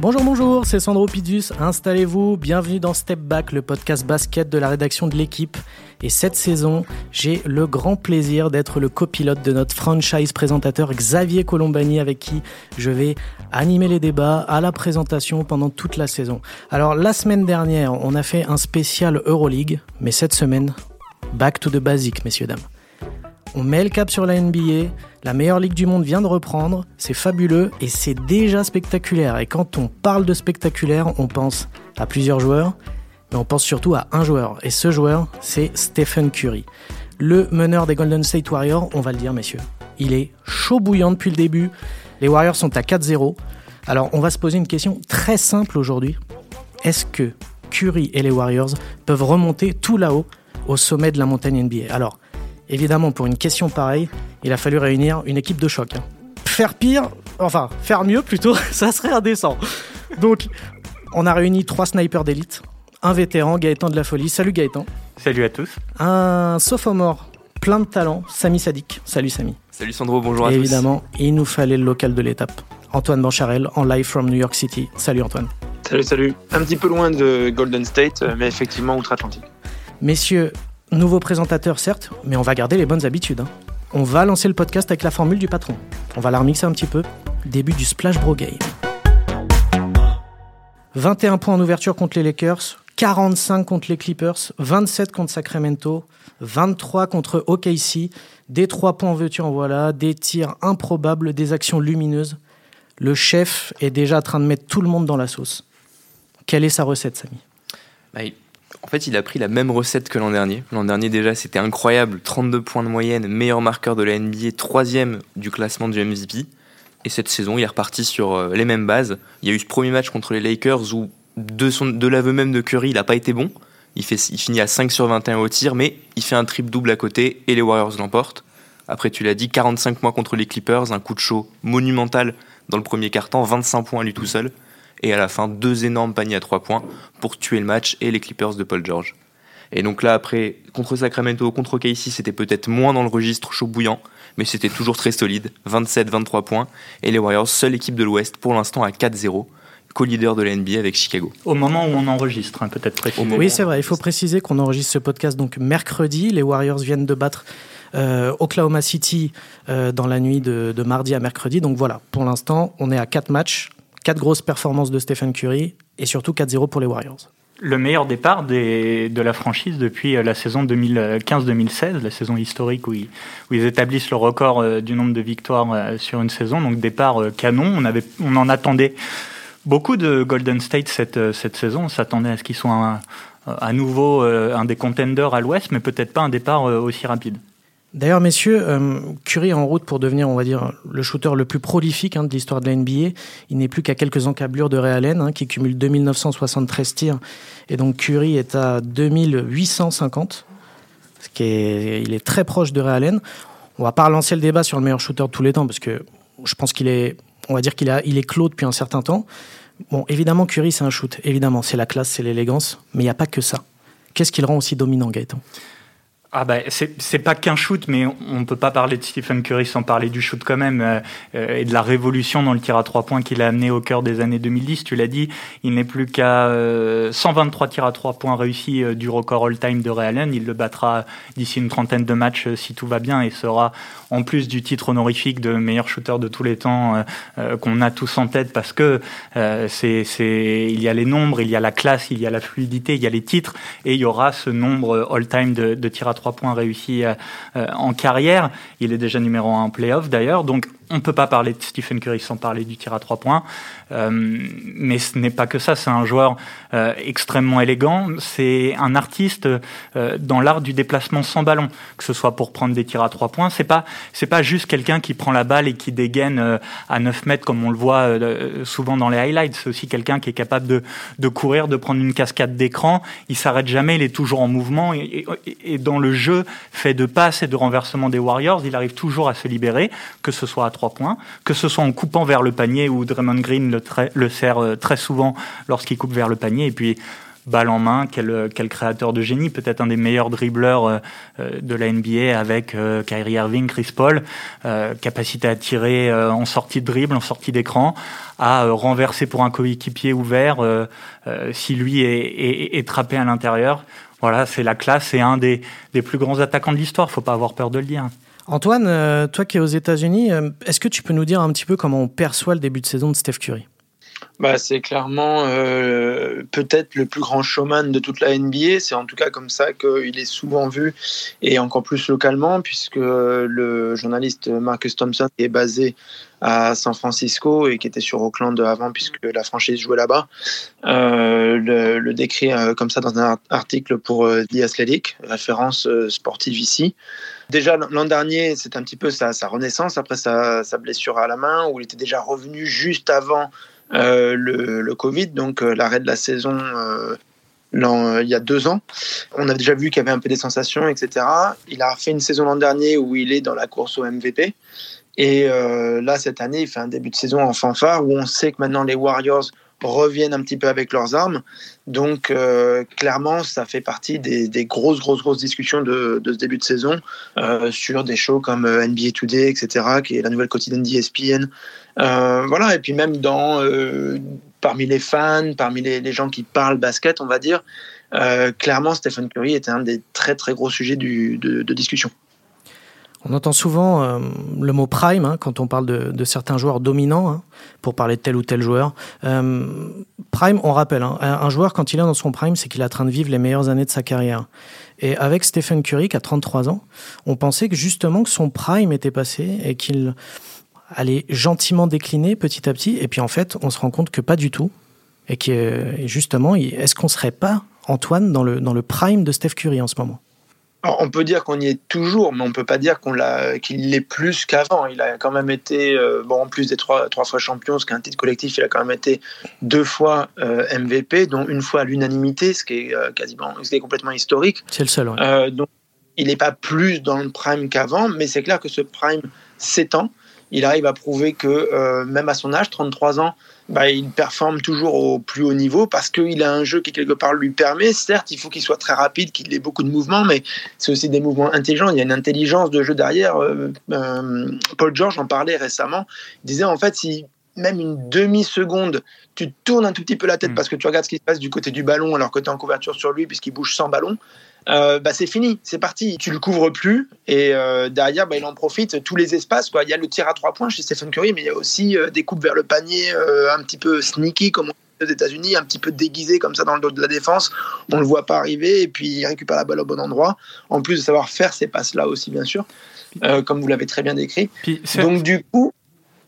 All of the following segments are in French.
Bonjour, bonjour, c'est Sandro Pidus. Installez-vous, bienvenue dans Step Back, le podcast basket de la rédaction de l'équipe. Et cette saison, j'ai le grand plaisir d'être le copilote de notre franchise présentateur Xavier Colombani avec qui je vais animer les débats à la présentation pendant toute la saison. Alors la semaine dernière, on a fait un spécial Euroleague, mais cette semaine, back to the basic, messieurs, dames. On met le cap sur la NBA, la meilleure ligue du monde vient de reprendre, c'est fabuleux et c'est déjà spectaculaire. Et quand on parle de spectaculaire, on pense à plusieurs joueurs, mais on pense surtout à un joueur. Et ce joueur, c'est Stephen Curry. Le meneur des Golden State Warriors, on va le dire messieurs. Il est chaud bouillant depuis le début. Les Warriors sont à 4-0. Alors on va se poser une question très simple aujourd'hui. Est-ce que Curry et les Warriors peuvent remonter tout là-haut au sommet de la montagne NBA Alors, évidemment, pour une question pareille, il a fallu réunir une équipe de choc. Faire pire, enfin, faire mieux plutôt, ça serait indécent. Donc, on a réuni trois snipers d'élite, un vétéran, Gaëtan de la Folie. Salut Gaëtan. Salut à tous. Un sophomore plein de talent, Samy Sadik. Salut Samy. Salut Sandro, bonjour à Et tous. évidemment, il nous fallait le local de l'étape. Antoine Bancharel en live from New York City. Salut Antoine. Salut, salut. Un petit peu loin de Golden State, euh, mais effectivement outre-Atlantique. Messieurs, nouveau présentateur certes, mais on va garder les bonnes habitudes. hein. On va lancer le podcast avec la formule du patron. On va la remixer un petit peu. Début du Splash Bro Game. 21 points en ouverture contre les Lakers, 45 contre les Clippers, 27 contre Sacramento, 23 contre OKC, des 3 points en veux-tu en voilà, des tirs improbables, des actions lumineuses. Le chef est déjà en train de mettre tout le monde dans la sauce. Quelle est sa recette, Samy? Bah, en fait, il a pris la même recette que l'an dernier. L'an dernier, déjà, c'était incroyable. 32 points de moyenne, meilleur marqueur de la NBA, troisième du classement du MVP. Et cette saison, il est reparti sur euh, les mêmes bases. Il y a eu ce premier match contre les Lakers où, de, de l'aveu même de Curry, il n'a pas été bon. Il, fait, il finit à 5 sur 21 au tir, mais il fait un triple-double à côté et les Warriors l'emportent. Après, tu l'as dit, 45 points contre les Clippers, un coup de chaud monumental dans le premier quart-temps, 25 points à lui tout seul. Et à la fin, deux énormes paniers à 3 points pour tuer le match et les Clippers de Paul George. Et donc là, après, contre Sacramento, contre OKC, c'était peut-être moins dans le registre chaud bouillant, mais c'était toujours très solide, 27-23 points. Et les Warriors, seule équipe de l'Ouest pour l'instant à 4-0, co-leader de la NBA avec Chicago. Au moment où on enregistre, hein, peut-être préciser. Oui, c'est vrai. Il faut préciser qu'on enregistre ce podcast donc mercredi. Les Warriors viennent de battre euh, Oklahoma City euh, dans la nuit de, de mardi à mercredi. Donc voilà, pour l'instant, on est à 4 matchs, 4 grosses performances de Stephen Curry et surtout 4-0 pour les Warriors. Le meilleur départ de la franchise depuis euh, la saison 2015-2016, la saison historique où ils, établissent le record euh, du nombre de victoires euh, sur une saison. Donc départ canon. On, en attendait beaucoup de Golden State cette, cette saison. On s'attendait à ce qu'ils soient à nouveau un des contenders à l'Ouest, mais peut-être pas un départ aussi rapide. D'ailleurs, messieurs, euh, Curry est en route pour devenir, on va dire, le shooter le plus prolifique hein, de l'histoire de la NBA. Il n'est plus qu'à quelques encablures de Ray Allen, hein, qui cumule 2973 tirs. Et donc Curry est à 2850, ce qui est, il est très proche de Ray Allen. On va pas relancer le débat sur le meilleur shooter de tous les temps, parce que je pense qu'il est, on va dire qu'il il est clos depuis un certain temps. Bon, évidemment, Curry, c'est un shoot. Évidemment, c'est la classe, c'est l'élégance. Mais il n'y a pas que ça. Qu'est-ce qui le rend aussi dominant, Gaëtan? Ah bah, c'est pas qu'un shoot, mais on peut pas parler de Stephen Curry sans parler du shoot quand même, euh, euh, et de la révolution dans le tir à trois points qu'il a amené au cœur des années 2010. Tu l'as dit, il n'est plus qu'à euh, 123 tirs à trois points réussis euh, du record all-time de Ray Allen. Il le battra d'ici une trentaine de matchs euh, si tout va bien, et sera en plus du titre honorifique de meilleur shooter de tous les temps qu'on a tous en tête, parce que c'est, il y a les nombres, il y a la classe, il y a la fluidité, il y a les titres, et il y aura ce nombre all-time de, de tirs à trois points réussis euh, euh, en carrière. Il est déjà numéro un en playoff d'ailleurs, donc on ne peut pas parler de Stephen Curry sans parler du tir à trois points. Euh, mais ce n'est pas que ça, c'est un joueur extrêmement élégant, c'est un artiste dans l'art du déplacement sans ballon, que ce soit pour prendre des tirs à trois points. C'est pas c'est pas juste quelqu'un qui prend la balle et qui dégaine à 9 mètres comme on le voit souvent dans les highlights. C'est aussi quelqu'un qui est capable de, de courir, de prendre une cascade d'écran. Il s'arrête jamais, il est toujours en mouvement et dans le jeu fait de passes et de renversement des Warriors, il arrive toujours à se libérer, que ce soit à trois points, que ce soit en coupant vers le panier où Draymond Green le, le sert euh, très souvent lorsqu'il coupe vers le panier. Et puis balle en main, quel, quel créateur de génie, peut-être un des meilleurs dribbleurs de la NBA avec Kyrie Irving, Chris Paul, capacité à tirer en sortie de dribble, en sortie d'écran, à renverser pour un coéquipier ouvert si lui est, est, trappé à l'intérieur. Voilà, c'est la classe, c'est un des, des plus grands attaquants de l'histoire, faut pas avoir peur de le dire. Antoine, euh, toi qui es aux États-Unis, euh, est-ce que tu peux nous dire un petit peu comment on perçoit le début de saison de Steph Curry? Bah, c'est clairement euh, peut-être le plus grand showman de toute la NBA. C'est en tout cas comme ça qu'il est souvent vu et encore plus localement, puisque le journaliste Marcus Thompson est basé à San Francisco et qui était sur Oakland avant, puisque la franchise jouait là-bas, euh, le, décrit comme ça dans un article pour The Athletic, référence sportive ici. Déjà l'an dernier, c'est un petit peu sa, sa renaissance après sa, blessure à la main, où il était déjà revenu juste avant euh, le, le, Covid, donc euh, l'arrêt de la saison euh, il y a deux ans. On a déjà vu qu'il y avait un peu des sensations, etc. Il a fait une saison l'an dernier où il est dans la course au MVP. Et là, cette année, il fait un début de saison en fanfare où on sait que maintenant les Warriors reviennent un petit peu avec leurs armes. Donc, euh, clairement, ça fait partie des, grosses, grosses, grosses discussions de, ce début de saison euh, sur des shows comme euh, NBA Today, etc., qui est la nouvelle quotidienne d'ESPN. voilà, et puis même dans, parmi les fans, parmi les, gens qui parlent basket, on va dire, clairement, Stephen Curry était un des très, très gros sujets de discussion. On entend souvent euh, le mot prime hein, quand on parle de, certains joueurs dominants, hein, pour parler de tel ou tel joueur. Euh, prime, on rappelle, hein, un joueur quand il est dans son prime, c'est qu'il est en train de vivre les meilleures années de sa carrière. Et avec Stephen Curry, qui a 33 ans, on pensait que justement que son prime était passé et qu'il allait gentiment décliner petit à petit. Et puis en fait, on se rend compte que pas du tout. Et que justement, est-ce qu'on serait pas, Antoine, dans le, dans le prime de Steph Curry en ce moment? On peut dire qu'on y est toujours, mais on peut pas dire qu'on l'a, qu'il l'est plus qu'avant. Il a quand même été, euh, bon, en plus des trois, trois fois champion, ce qui est un titre collectif, il a quand même été deux fois euh, MVP, dont une fois à l'unanimité, ce qui est euh, quasiment, ce qui est complètement historique. C'est le seul. donc, il n'est pas plus dans le prime qu'avant, mais c'est clair que ce prime s'étend. Il arrive à prouver que même à son âge, 33 ans, bah, il performe toujours au plus haut niveau parce qu'il a un jeu qui quelque part lui permet. Certes, il faut qu'il soit très rapide, qu'il ait beaucoup de mouvements, mais c'est aussi des mouvements intelligents. Il y a une intelligence de jeu derrière. Euh, euh, Paul George en parlait récemment. Il disait en fait, si même une demi-seconde, tu tournes un tout petit peu la tête mm. parce que tu regardes ce qui se passe du côté du ballon alors que tu es en couverture sur lui puisqu'il bouge sans ballon, euh, bah, c'est fini, c'est parti. Tu le couvres plus et euh, derrière, bah, il en profite tous les espaces. Quoi. Il y a le tir à trois points chez Stephen Curry, mais il y a aussi euh, des coupes vers le panier un petit peu sneaky, comme on dit aux États-Unis, un petit peu déguisé comme ça dans le dos de la défense. On le voit pas arriver et puis il récupère la balle au bon endroit. En plus de savoir faire ces passes-là aussi, bien sûr, comme vous l'avez très bien décrit. Donc du coup,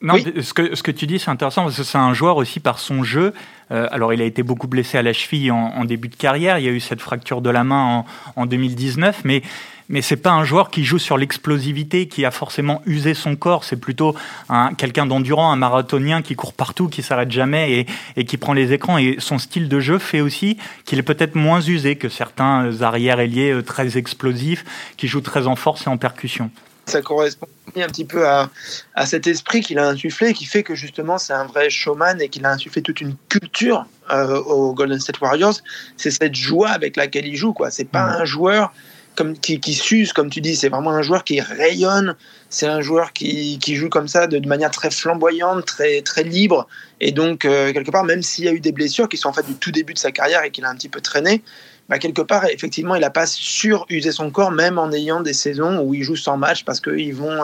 non, ce, que, ce que tu dis, c'est intéressant parce que c'est un joueur aussi par son jeu. Euh, alors, il a été beaucoup blessé à la cheville en, début de carrière. Il y a eu cette fracture de la main en, en 2019, mais mais c'est pas un joueur qui joue sur l'explosivité, qui a forcément usé son corps. C'est plutôt un, quelqu'un d'endurant, un marathonien qui court partout, qui s'arrête jamais et, et, qui prend les écrans. Et son style de jeu fait aussi qu'il est peut-être moins usé que certains arrières ailiers euh, très explosifs qui jouent très en force et en percussion ça correspond un petit peu à, à cet esprit qu'il a insufflé, qui fait que justement c'est un vrai showman et qu'il a insufflé toute une culture euh, aux Golden State Warriors. C'est cette joie avec laquelle il joue. quoi. C'est pas un joueur comme, qui, qui s'use, comme tu dis, c'est vraiment un joueur qui rayonne. C'est un joueur qui, qui, joue comme ça de, manière très flamboyante, très, très libre. Et donc, euh, quelque part, même s'il y a eu des blessures qui sont en fait du tout début de sa carrière et qu'il a un petit peu traîné, bah, quelque part, effectivement, il n'a pas surusé son corps, même en ayant des saisons où il joue 100 matchs parce qu'ils vont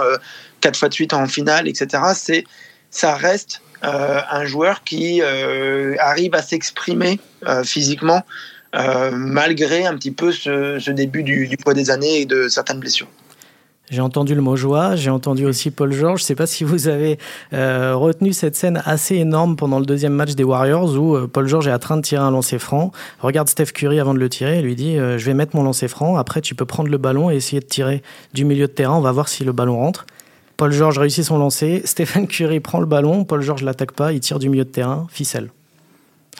4 euh, fois de suite en finale, etc. C'est, ça reste euh, un joueur qui euh, arrive à s'exprimer physiquement malgré un petit peu ce, début du poids des années et de certaines blessures. J'ai entendu le mot joie, j'ai entendu aussi Paul George. Je ne sais pas si vous avez euh, retenu cette scène assez énorme pendant le deuxième match des Warriors où euh, Paul George est en train de tirer un lancer franc. Regarde Steph Curry avant de le tirer et lui dit euh, Je vais mettre mon lancer franc. Après, tu peux prendre le ballon et essayer de tirer du milieu de terrain. On va voir si le ballon rentre. Paul George réussit son lancer. Stephen Curry prend le ballon. Paul George l'attaque pas. Il tire du milieu de terrain. Ficelle.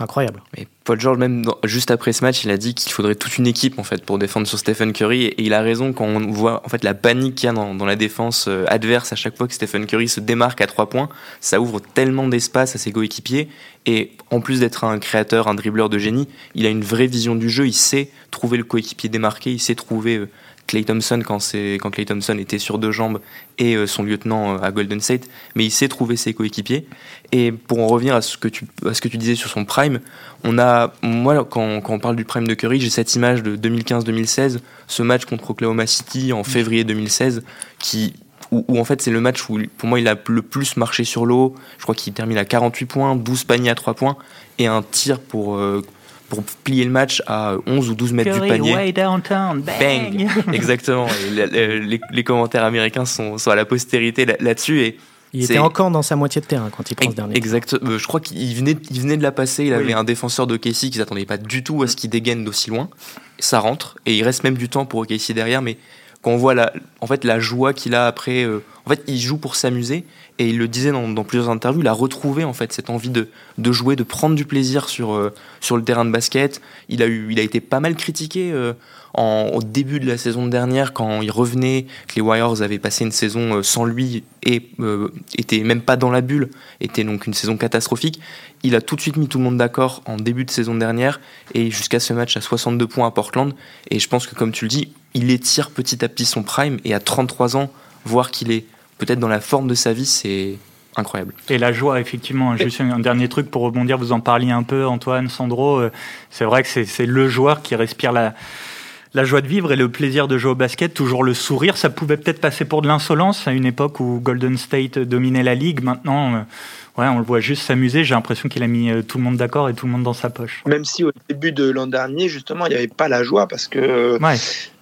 Incroyable. Et Paul George, même juste après ce match, il a dit qu'il faudrait toute une équipe en fait pour défendre sur Stephen Curry. Et, il a raison quand on voit en fait la panique qu'il y a dans, dans, la défense euh, adverse à chaque fois que Stephen Curry se démarque à trois points. Ça ouvre tellement d'espace à ses coéquipiers. Et en plus d'être un créateur, un dribbleur de génie, il a une vraie vision du jeu. Il sait trouver le coéquipier démarqué. Il sait trouver euh, Clay Thompson quand, quand Clay Thompson était sur deux jambes et euh, son lieutenant euh, à Golden State, mais il sait trouver ses coéquipiers. Et pour en revenir à ce que tu, à ce que tu disais sur son prime, on a, moi, quand, quand on parle du prime de Curry, j'ai cette image de 2015-2016, ce match contre Oklahoma City en février 2016, qui où, en fait c'est le match où pour moi il a le plus marché sur l'eau. Je crois qu'il termine à 48 points, 12 paniers à 3 points et un tir pour, euh, pour plier le match à 11 ou 12 mètres du panier. Way downtown, bang. Exactement. les, les, commentaires américains sont, sont à la postérité là-dessus. et il était encore dans sa moitié de terrain quand il prend ce dernier. Exact. Euh, je crois qu'il venait, il venait de la passer. Il avait un défenseur de Casey qui s'attendait pas du tout à ce qu'il dégaine d'aussi loin. Ça rentre et il reste même du temps pour Casey derrière. Mais quand on voit la, en fait, la joie qu'il a après, euh, en fait, il joue pour s'amuser et il le disait dans, plusieurs interviews, il a retrouvé en fait cette envie de, de jouer, de prendre du plaisir sur, euh, sur le terrain de basket. Il a, eu, il a été pas mal critiqué euh, au début de la saison dernière quand il revenait, que les Warriors avaient passé une saison euh, sans lui et euh, était même pas dans la bulle, était donc une saison catastrophique. Il a tout de suite mis tout le monde d'accord en début de saison dernière et jusqu'à ce match à 62 points à Portland. Et je pense que comme tu le dis, il étire petit à petit son prime et à 33 ans, voir qu'il est peut-être dans la forme de sa vie, c'est incroyable. Et la joie, effectivement, juste un dernier truc pour rebondir, vous en parliez un peu, Antoine, Sandro, euh, c'est vrai que c'est le joueur qui respire la, la joie de vivre et le plaisir de jouer au basket, toujours le sourire. Ça pouvait peut-être passer pour de l'insolence à une époque où Golden State dominait la ligue. Maintenant, euh, ouais, on le voit juste s'amuser. J'ai l'impression qu'il a mis euh, tout le monde d'accord et tout le monde dans sa poche. Même si au début de l'an dernier, justement, il n'y avait pas la joie parce que ouais.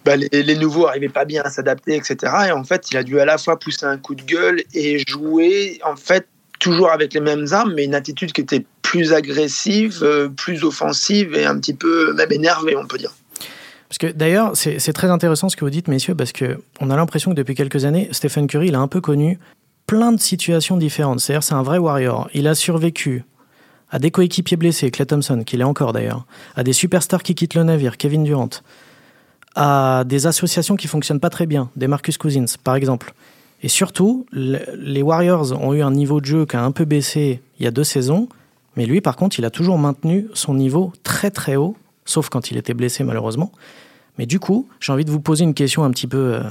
Bah, les, nouveaux n'arrivaient pas bien à s'adapter, etc. Et en fait, il a dû à la fois pousser un coup de gueule et jouer, en fait, toujours avec les mêmes armes, mais une attitude qui était plus agressive, euh, plus offensive et un petit peu même énervée, on peut dire. Parce que d'ailleurs, c'est très intéressant ce que vous dites, messieurs, parce que on a l'impression que depuis quelques années, Stephen Curry, il a un peu connu plein de situations différentes. C'est-à-dire, c'est un vrai warrior. Il a survécu à des coéquipiers blessés, Clay Thompson, qu'il est encore d'ailleurs, à des superstars qui quittent le navire, Kevin Durant, à des associations qui fonctionnent pas très bien, des Marcus Cousins par exemple. Et surtout, les Warriors ont eu un niveau de jeu qui a un peu baissé il y a deux saisons, mais lui par contre, il a toujours maintenu son niveau très très haut, sauf quand il était blessé malheureusement. Mais du coup, j'ai envie de vous poser une question un petit peu, euh,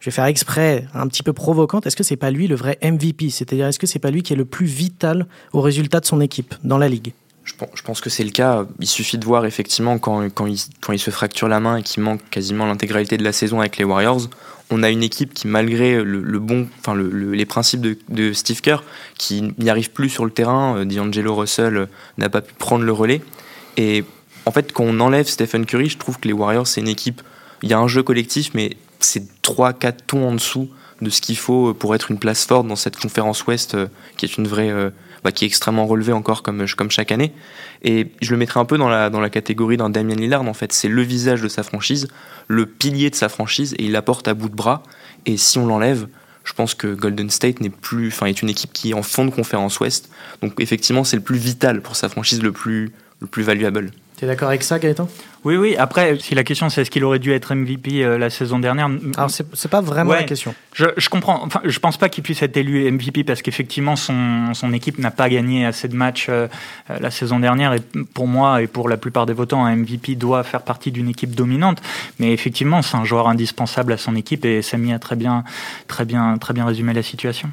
je vais faire exprès, un petit peu provocante. Est-ce que c'est pas lui le vrai MVP C'est-à-dire, est-ce que c'est pas lui qui est le plus vital au résultat de son équipe dans la ligue? Je pense que c'est le cas. Il suffit de voir effectivement quand, quand, il, quand il se fracture la main et qu'il manque quasiment l'intégralité de la saison avec les Warriors. On a une équipe qui, malgré le, bon, enfin le, les principes de, de, Steve Kerr, qui n'y arrive plus sur le terrain. Euh, D'Angelo Russell euh, n'a pas pu prendre le relais. Et en fait, quand on enlève Stephen Curry, je trouve que les Warriors, c'est une équipe. Il y a un jeu collectif, mais c'est 3-4 tons en dessous de ce qu'il faut pour être une place forte dans cette conférence Ouest qui est une vraie bah, qui est extrêmement relevé encore comme, comme chaque année. Et je le mettrai un peu dans la, dans la catégorie d'un Damien Lillard, en fait. C'est le visage de sa franchise, le pilier de sa franchise, et il l'apporte à bout de bras. Et si on l'enlève, je pense que Golden State n'est plus, enfin, est une équipe qui est en fond de conférence Ouest. Donc effectivement, c'est le plus vital pour sa franchise, le plus, le plus valuable. Tu es d'accord avec ça, Gaëtan? Oui, oui. Après, si la question c'est est-ce qu'il aurait dû être MVP euh, la saison dernière. Alors, c'est pas vraiment la question. Je, je, comprends. Enfin, je pense pas qu'il puisse être élu MVP parce qu'effectivement, son, son équipe n'a pas gagné assez de matchs euh, euh, la saison dernière. Et pour moi et pour la plupart des votants, un MVP doit faire partie d'une équipe dominante. Mais effectivement, c'est un joueur indispensable à son équipe et Samy a très bien, très bien, très bien résumé la situation.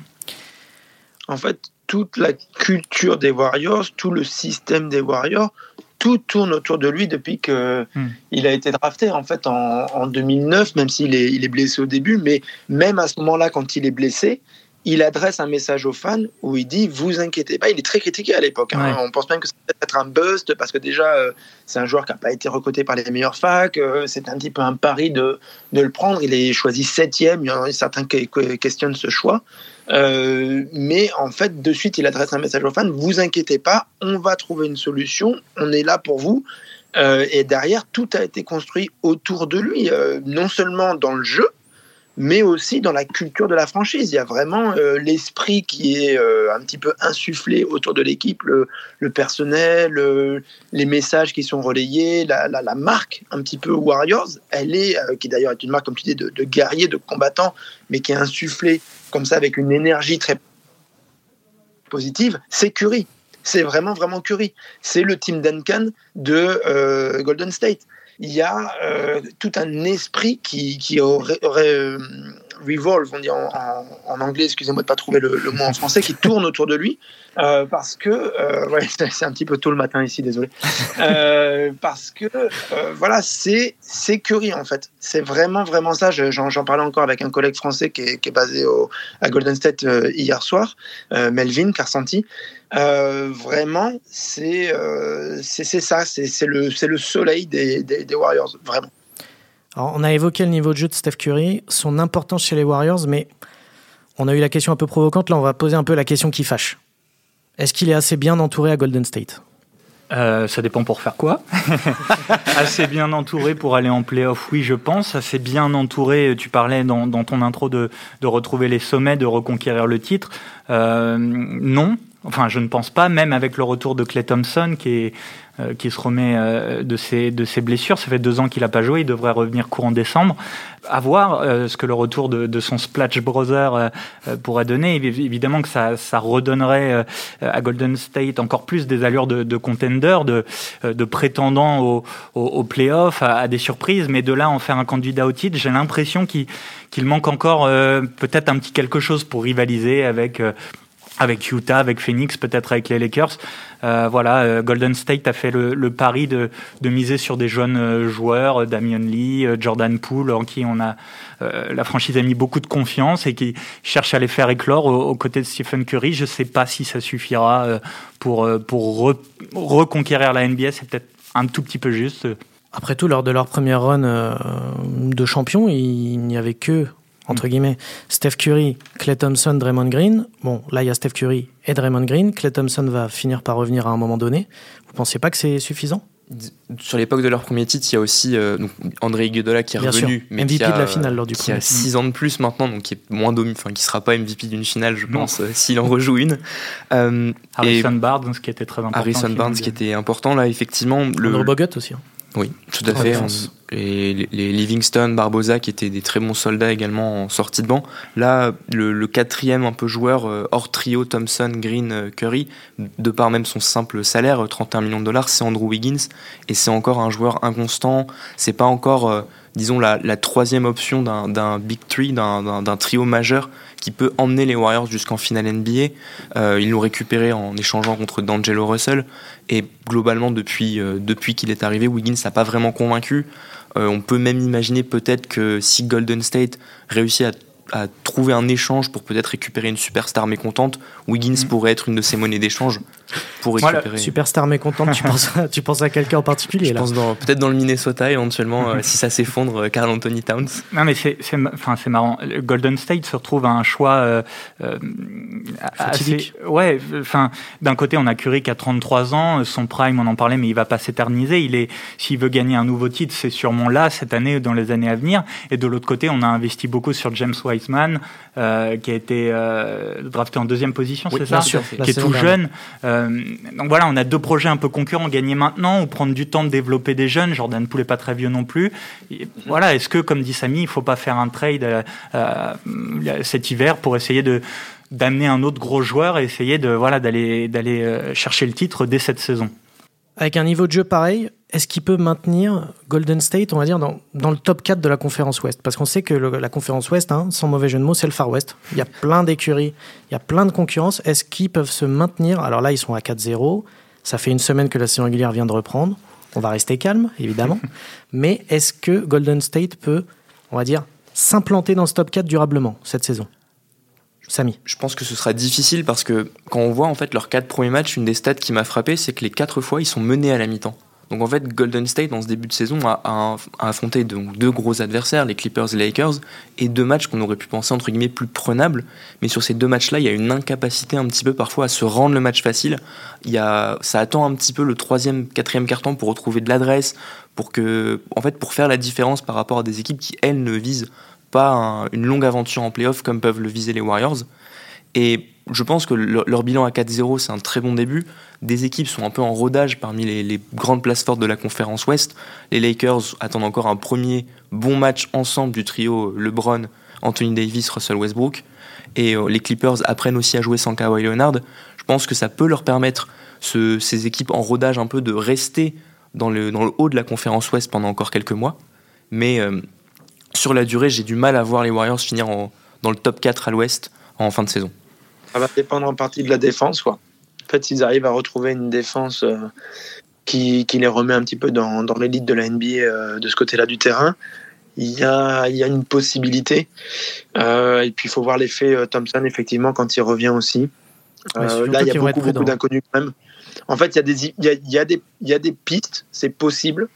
En fait, toute la culture des Warriors, tout le système des Warriors tout tourne autour de lui depuis que hmm. il a été drafté en fait en, 2009, même s'il est, il est blessé au début, mais même à ce moment-là, quand il est blessé, il adresse un message aux fans où il dit vous inquiétez pas. Il est très critiqué à l'époque. Hein. On pense même que c'est peut-être un bust parce que déjà euh, c'est un joueur qui n'a pas été recoté par les meilleures facs. Euh, c'est un petit peu un pari de, de le prendre. Il est choisi septième. Il y en a certains qui questionnent ce choix. Euh, mais en fait, de suite, il adresse un message aux fans vous inquiétez pas, on va trouver une solution. On est là pour vous. et derrière, tout a été construit autour de lui, non seulement dans le jeu, mais aussi dans la culture de la franchise. Il y a vraiment euh, l'esprit qui est euh, un petit peu insufflé autour de l'équipe, le, personnel, les messages qui sont relayés, la, marque un petit peu Warriors, elle est, euh, qui d'ailleurs est une marque, comme tu dis, de, guerriers, de combattants, mais qui est insufflée comme ça avec une énergie très positive, c'est Curry. C'est vraiment, vraiment Curry. C'est le team Duncan de Golden State il y a euh, tout un esprit qui, qui aurait, euh, revolve, on dit en, anglais, excusez-moi de pas trouver le, mot en français, qui tourne autour de lui, euh, parce que, c'est un petit peu tôt le matin ici, désolé, parce que, voilà, c'est Curry en fait, c'est vraiment vraiment ça. J'en parlais encore avec un collègue français qui est, qui est basé au, à Golden State hier soir, Melvin Carsanti. Euh, vraiment, euh, c'est c'est ça, c'est le, le soleil des, des, Warriors, vraiment. Alors, on a évoqué le niveau de jeu de Steph Curry, son importance chez les Warriors, mais on a eu la question un peu provocante. Là, on va poser un peu la question qui fâche. Est-ce qu'il est assez bien entouré à Golden State? Euh, ça dépend pour faire quoi. assez bien entouré pour aller en playoff, oui, je pense. Assez bien entouré, tu parlais dans, dans ton intro de, de, retrouver les sommets, de reconquérir le titre. Euh, non, Enfin, je ne pense pas, même avec le retour de Clay Thompson qui, est, euh, qui se remet euh, de, ses, de ses blessures. Ça fait deux ans qu'il n'a pas joué, il devrait revenir courant décembre. À voir euh, ce que le retour de, de son Splash Brother pourrait donner. Évidemment que ça, ça redonnerait à Golden State encore plus des allures de, de contender, de, de prétendant au, au, au playoff, à, des surprises, mais de là en faire un candidat au titre, j'ai l'impression qu'il manque encore peut-être un petit quelque chose pour rivaliser avec avec Utah, avec Phoenix, peut-être avec les Lakers. Euh, voilà, euh, Golden State a fait le, le pari de, de, miser sur des jeunes euh, joueurs, Damian Lee, Jordan Poole, en qui on a la franchise a mis beaucoup de confiance et qui cherche à les faire éclore aux, côtés de Stephen Curry. Je ne sais pas si ça suffira pour pour reconquérir la NBA. C'est peut-être un tout petit peu juste. Après tout, lors de leur première run de champion, il n'y avait que entre guillemets, Steph Curry, Clay Thompson, Draymond Green. Bon, là, il y a Steph Curry et Draymond Green. Clay Thompson va finir par revenir à un moment donné. Vous pensez pas que c'est suffisant? Sur l'époque de leur premier titre, il y a aussi euh, André Iguodala qui est revenu, mais MVP de la finale lors du qui a 6 ans de plus maintenant, donc qui est moins dominant, enfin qui sera pas MVP d'une finale, je pense, euh, s'il en rejoue une. Euh, Harrison Barnes, ce qui était très important. Harrison Barnes, qui était important là, effectivement. Le Bogut aussi. Hein. Oui, tout à fait. Et les, Livingston, Barbosa, qui étaient des très bons soldats également en sortie de banc. Là, le, quatrième un peu joueur euh, hors trio Thompson, Green, euh, Curry, de par même son simple salaire, 31 millions de dollars, c'est Andrew Wiggins. Et c'est encore un joueur inconstant. C'est pas encore, euh, disons, la, la, troisième option d'un big three, d'un trio majeur qui peut emmener les Warriors jusqu'en finale NBA. Euh, ils l'ont récupéré en échangeant contre D'Angelo Russell. Et globalement, depuis, euh, depuis qu'il est arrivé, Wiggins n'a pas vraiment convaincu. Euh, on peut même imaginer peut-être que si Golden State réussit à à trouver un échange pour peut-être récupérer une superstar mécontente. Wiggins mm. pourrait être une de ces monnaies d'échange pour récupérer. superstar mécontente, tu penses à, tu penses à quelqu'un en particulier Je pense peut-être dans le Minnesota éventuellement, euh, si ça s'effondre, euh, Carl Anthony Towns. Non mais c'est enfin c'est marrant. Golden State se retrouve à un choix euh, euh assez, ouais. Enfin d'un côté on a Curry qui a 33 ans, son prime on en parlait mais il va pas s'éterniser. Il est s'il veut gagner un nouveau titre c'est sûrement là cette année dans les années à venir. Et de l'autre côté on a investi beaucoup sur James euh, qui a été euh, drafté en deuxième position, c'est ça Qui est tout jeune. Euh, donc voilà, on a deux projets un peu concurrents, gagner maintenant ou prendre du temps de développer des jeunes. Jordan Poole n'est pas très vieux non plus. voilà, est-ce que, comme dit Samy, il faut pas faire un trade cet hiver pour essayer d'amener un autre gros joueur et essayer de voilà d'aller chercher le titre dès cette saison? Avec un niveau de jeu pareil, est-ce qu'il peut maintenir Golden State, on va dire, dans, dans le top 4 de la conférence Ouest? Parce qu'on sait que la conférence Ouest, hein, sans mauvais jeu de mots, c'est le Far West. Il y a plein d'écuries, il y a plein de concurrence. Est-ce qu'ils peuvent se maintenir? Alors là, ils sont à 4-0. Ça fait une semaine que la saison régulière vient de reprendre. On va rester calme, évidemment. Mais est-ce que Golden State peut, on va dire, s'implanter dans ce top 4 durablement cette saison? Samy. Je pense que ce sera difficile parce que quand on voit en fait leurs quatre premiers matchs, une des stats qui m'a frappé, c'est que les quatre fois ils sont menés à la mi-temps. Donc en fait, Golden State, dans ce début de saison, a, affronté deux gros adversaires, les Clippers et les Lakers, et deux matchs qu'on aurait pu penser entre guillemets plus prenables. Mais sur ces deux matchs-là, il y a une incapacité un petit peu parfois à se rendre le match facile. Il y a, ça attend un petit peu le troisième, quatrième carton pour retrouver de l'adresse, pour que, en fait, pour faire la différence par rapport à des équipes qui elles ne visent pas une longue aventure en playoff comme peuvent le viser les Warriors. Et je pense que leur, bilan à 4-0, c'est un très bon début. Des équipes sont un peu en rodage parmi les, grandes places fortes de la conférence Ouest. Les Lakers attendent encore un premier bon match ensemble du trio LeBron, Anthony Davis, Russell Westbrook. Et euh, les Clippers apprennent aussi à jouer sans Kawhi Leonard. Je pense que ça peut leur permettre, ces équipes en rodage un peu, de rester dans le, haut de la conférence Ouest pendant encore quelques mois. Mais euh, sur la durée, j'ai du mal à voir les Warriors finir dans le top 4 à l'Ouest en fin de saison. Ça va dépendre en partie de la défense. Quoi. En fait, s'ils arrivent à retrouver une défense euh, qui, qui, les remet un petit peu dans, dans l'élite de la NBA euh, de ce côté-là du terrain, il y a, il y a une possibilité. Euh, et puis, il faut voir l'effet Thompson, effectivement, quand il revient aussi. là, il y a beaucoup, beaucoup d'inconnus quand même. En fait, il y, a des, il, y a, il, y a des, il y a des pistes, c'est possible,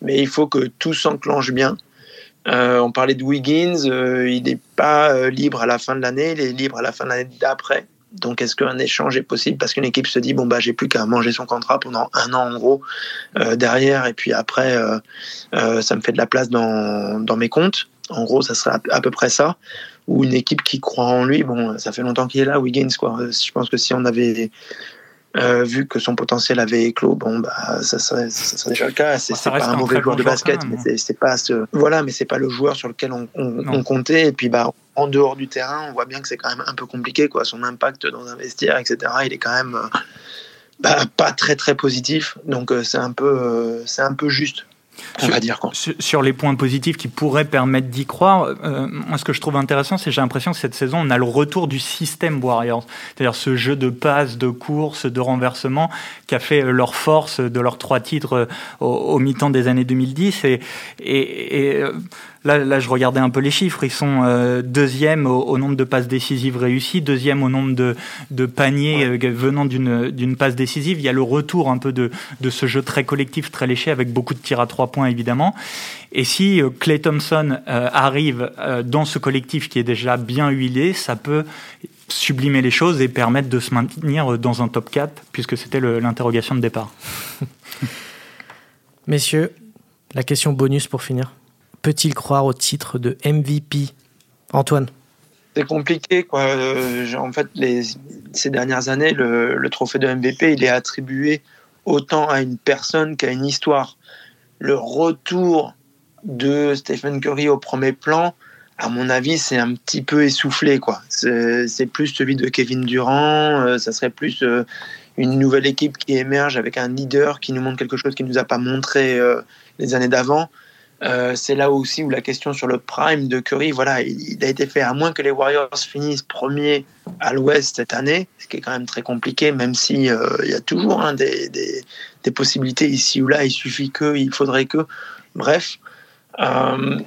mais il faut que tout s'enclenche bien. Euh, on parlait de Wiggins, euh, il n'est pas euh, libre à la fin de l'année, il est libre à la fin de l'année d'après. Donc est-ce qu'un échange est possible? Parce qu'une équipe se dit bon bah j'ai plus qu'à manger son contrat pendant un an en gros derrière et puis après ça me fait de la place dans, dans mes comptes. En gros ça serait à, peu près ça. Ou une équipe qui croit en lui, bon ça fait longtemps qu'il est là Wiggins quoi. Je pense que si on avait euh, vu que son potentiel avait éclos, bon bah ça serait, ça serait déjà le cas. C'est pas un mauvais joueur de basket, mais c'est pas ce, voilà, mais c'est pas le joueur sur lequel on, on, comptait. Et puis bah en dehors du terrain, on voit bien que c'est quand même un peu compliqué quoi. Son impact dans un vestiaire, etc. Il est quand même euh, bah, pas très très positif. Donc euh, c'est un peu c'est un peu juste on va dire. Sur, les points positifs qui pourraient permettre d'y croire, euh, moi ce que je trouve intéressant, c'est que j'ai l'impression que cette saison, on a le retour du système Warriors. C'est-à-dire ce jeu de passes, de courses, de renversement qui a fait leur force de leurs trois titres euh, au, mi-temps des années 2010. Et, et, et Là, là, je regardais un peu les chiffres. Ils sont euh, deuxième au, nombre de passes décisives réussies, deuxième au nombre de, de paniers euh, venant d'une passe décisive. Il y a le retour un peu de, de ce jeu très collectif, très léché, avec beaucoup de tirs à trois points évidemment. Et si euh, Clay Thompson arrive dans ce collectif qui est déjà bien huilé, ça peut sublimer les choses et permettre de se maintenir dans un top 4, puisque c'était l'interrogation de départ. Messieurs, la question bonus pour finir peut-il croire au titre de MVP Antoine c'est compliqué. Quoi. Euh, en fait, ces dernières années, le, trophée de MVP, il est attribué autant à une personne qu'à une histoire. Le retour de Stephen Curry au premier plan, à mon avis, c'est un petit peu essoufflé. Quoi. C'est, plus celui de Kevin Durant, euh, ça serait plus euh, une nouvelle équipe qui émerge avec un leader qui nous montre quelque chose qu'il ne nous a pas montré les années d'avant. Euh, c'est là aussi où la question sur le prime de Curry, voilà, il, a été fait à moins que les Warriors finissent premier à l'Ouest cette année, ce qui est quand même très compliqué, même si euh, il y a toujours hein, des, possibilités ici ou là. Il suffit que, il faudrait que, bref. Euh,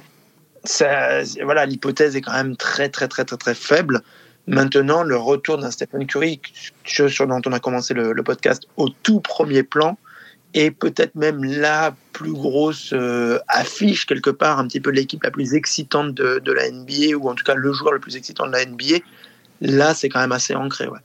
voilà, l'hypothèse est quand même très très très très très faible. Maintenant, le retour d'un Stephen Curry, sur dont on a commencé le podcast, au tout premier plan, et peut-être même la plus grosse euh, affiche quelque part, un petit peu l'équipe la plus excitante de, la NBA, ou en tout cas le joueur le plus excitant de la NBA, là c'est quand même assez ancré. Ouais.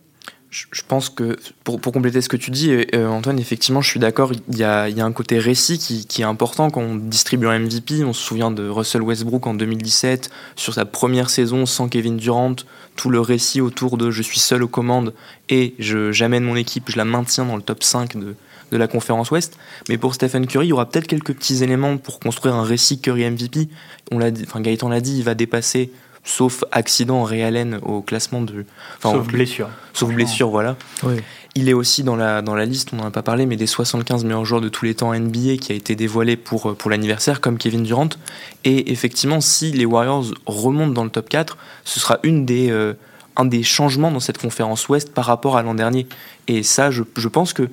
Je, pense que, pour, pour, compléter ce que tu dis, euh, Antoine, effectivement, je suis d'accord, il y a, y a, un côté récit qui, qui, est important quand on distribue un MVP. On se souvient de Russell Westbrook en 2017, sur sa première saison sans Kevin Durant, tout le récit autour de je suis seul aux commandes et j'amène mon équipe, je la maintiens dans le top 5 de, de la conférence Ouest. Mais pour Stephen Curry, il y aura peut-être quelques petits éléments pour construire un récit Curry MVP. On l'a enfin Gaëtan l'a dit, il va dépasser, sauf accident, Ray Allen au classement de. sauf blessure. Sauf blessure, voilà. Il est aussi dans la, dans la liste, on n'en a pas parlé, mais des 75 meilleurs joueurs de tous les temps NBA qui a été dévoilé pour, pour l'anniversaire, comme Kevin Durant. Et effectivement, si les Warriors remontent dans le top 4, ce sera une des, euh, un des changements dans cette conférence Ouest par rapport à l'an dernier. Et ça, je, je pense que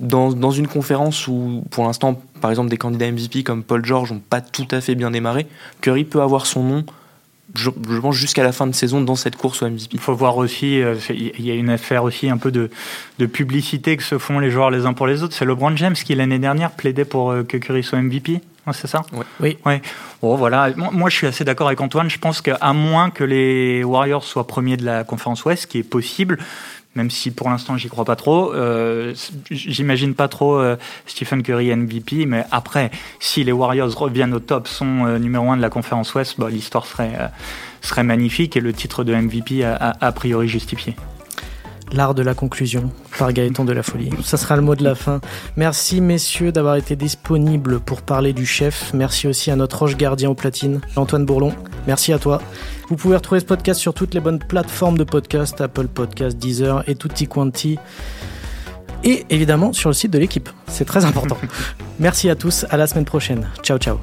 dans, dans, une conférence où, pour l'instant, par exemple, des candidats MVP comme Paul George n'ont pas tout à fait bien démarré, Curry peut avoir son nom, je, pense, jusqu'à la fin de saison dans cette course au MVP. Il faut voir aussi, euh, il y a une affaire aussi un peu de, de, publicité que se font les joueurs les uns pour les autres. C'est LeBron James qui, l'année dernière, plaidait pour euh, que Curry soit MVP. c'est ça? Oui. Ouais. Bon, voilà. Moi, je suis assez d'accord avec Antoine. Je pense qu'à moins que les Warriors soient premiers de la conférence Ouest, ce qui est possible, même si pour l'instant j'y crois pas trop. Euh, J'imagine pas trop euh, Stephen Curry MVP, mais après, si les Warriors reviennent au top, sont euh, numéro un de la conférence Ouest, bah, l'histoire serait, magnifique et le titre de MVP a priori justifié. L'art de la conclusion par Gaëtan de la Folie. Ça sera le mot de la fin. Merci messieurs d'avoir été disponibles pour parler du chef. Merci aussi à notre ange gardien au platine, Antoine Bourlon. Merci à toi. Vous pouvez retrouver ce podcast sur toutes les bonnes plateformes de podcast, Apple Podcast, Deezer et tutti quanti. Et évidemment sur le site de l'équipe. C'est très important. Merci à tous. À la semaine prochaine. Ciao ciao.